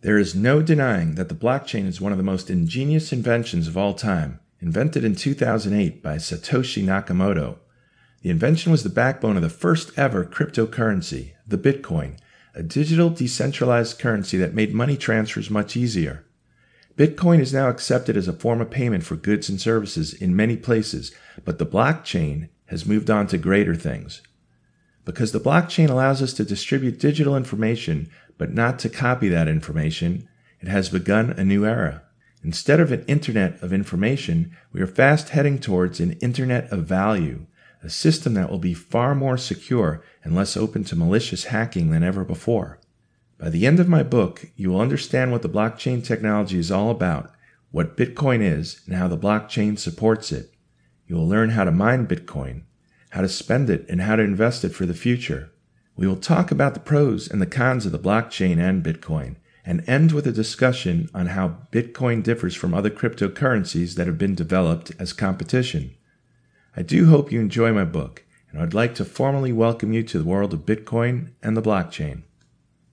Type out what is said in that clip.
There is no denying that the blockchain is one of the most ingenious inventions of all time, invented in 2008 by Satoshi Nakamoto. The invention was the backbone of the first ever cryptocurrency, the Bitcoin, a digital decentralized currency that made money transfers much easier. Bitcoin is now accepted as a form of payment for goods and services in many places, but the blockchain has moved on to greater things. Because the blockchain allows us to distribute digital information, but not to copy that information, it has begun a new era. Instead of an internet of information, we are fast heading towards an internet of value, a system that will be far more secure and less open to malicious hacking than ever before. By the end of my book, you will understand what the blockchain technology is all about, what Bitcoin is, and how the blockchain supports it. You will learn how to mine Bitcoin, how to spend it, and how to invest it for the future. We will talk about the pros and the cons of the blockchain and Bitcoin, and end with a discussion on how Bitcoin differs from other cryptocurrencies that have been developed as competition. I do hope you enjoy my book, and I'd like to formally welcome you to the world of Bitcoin and the blockchain.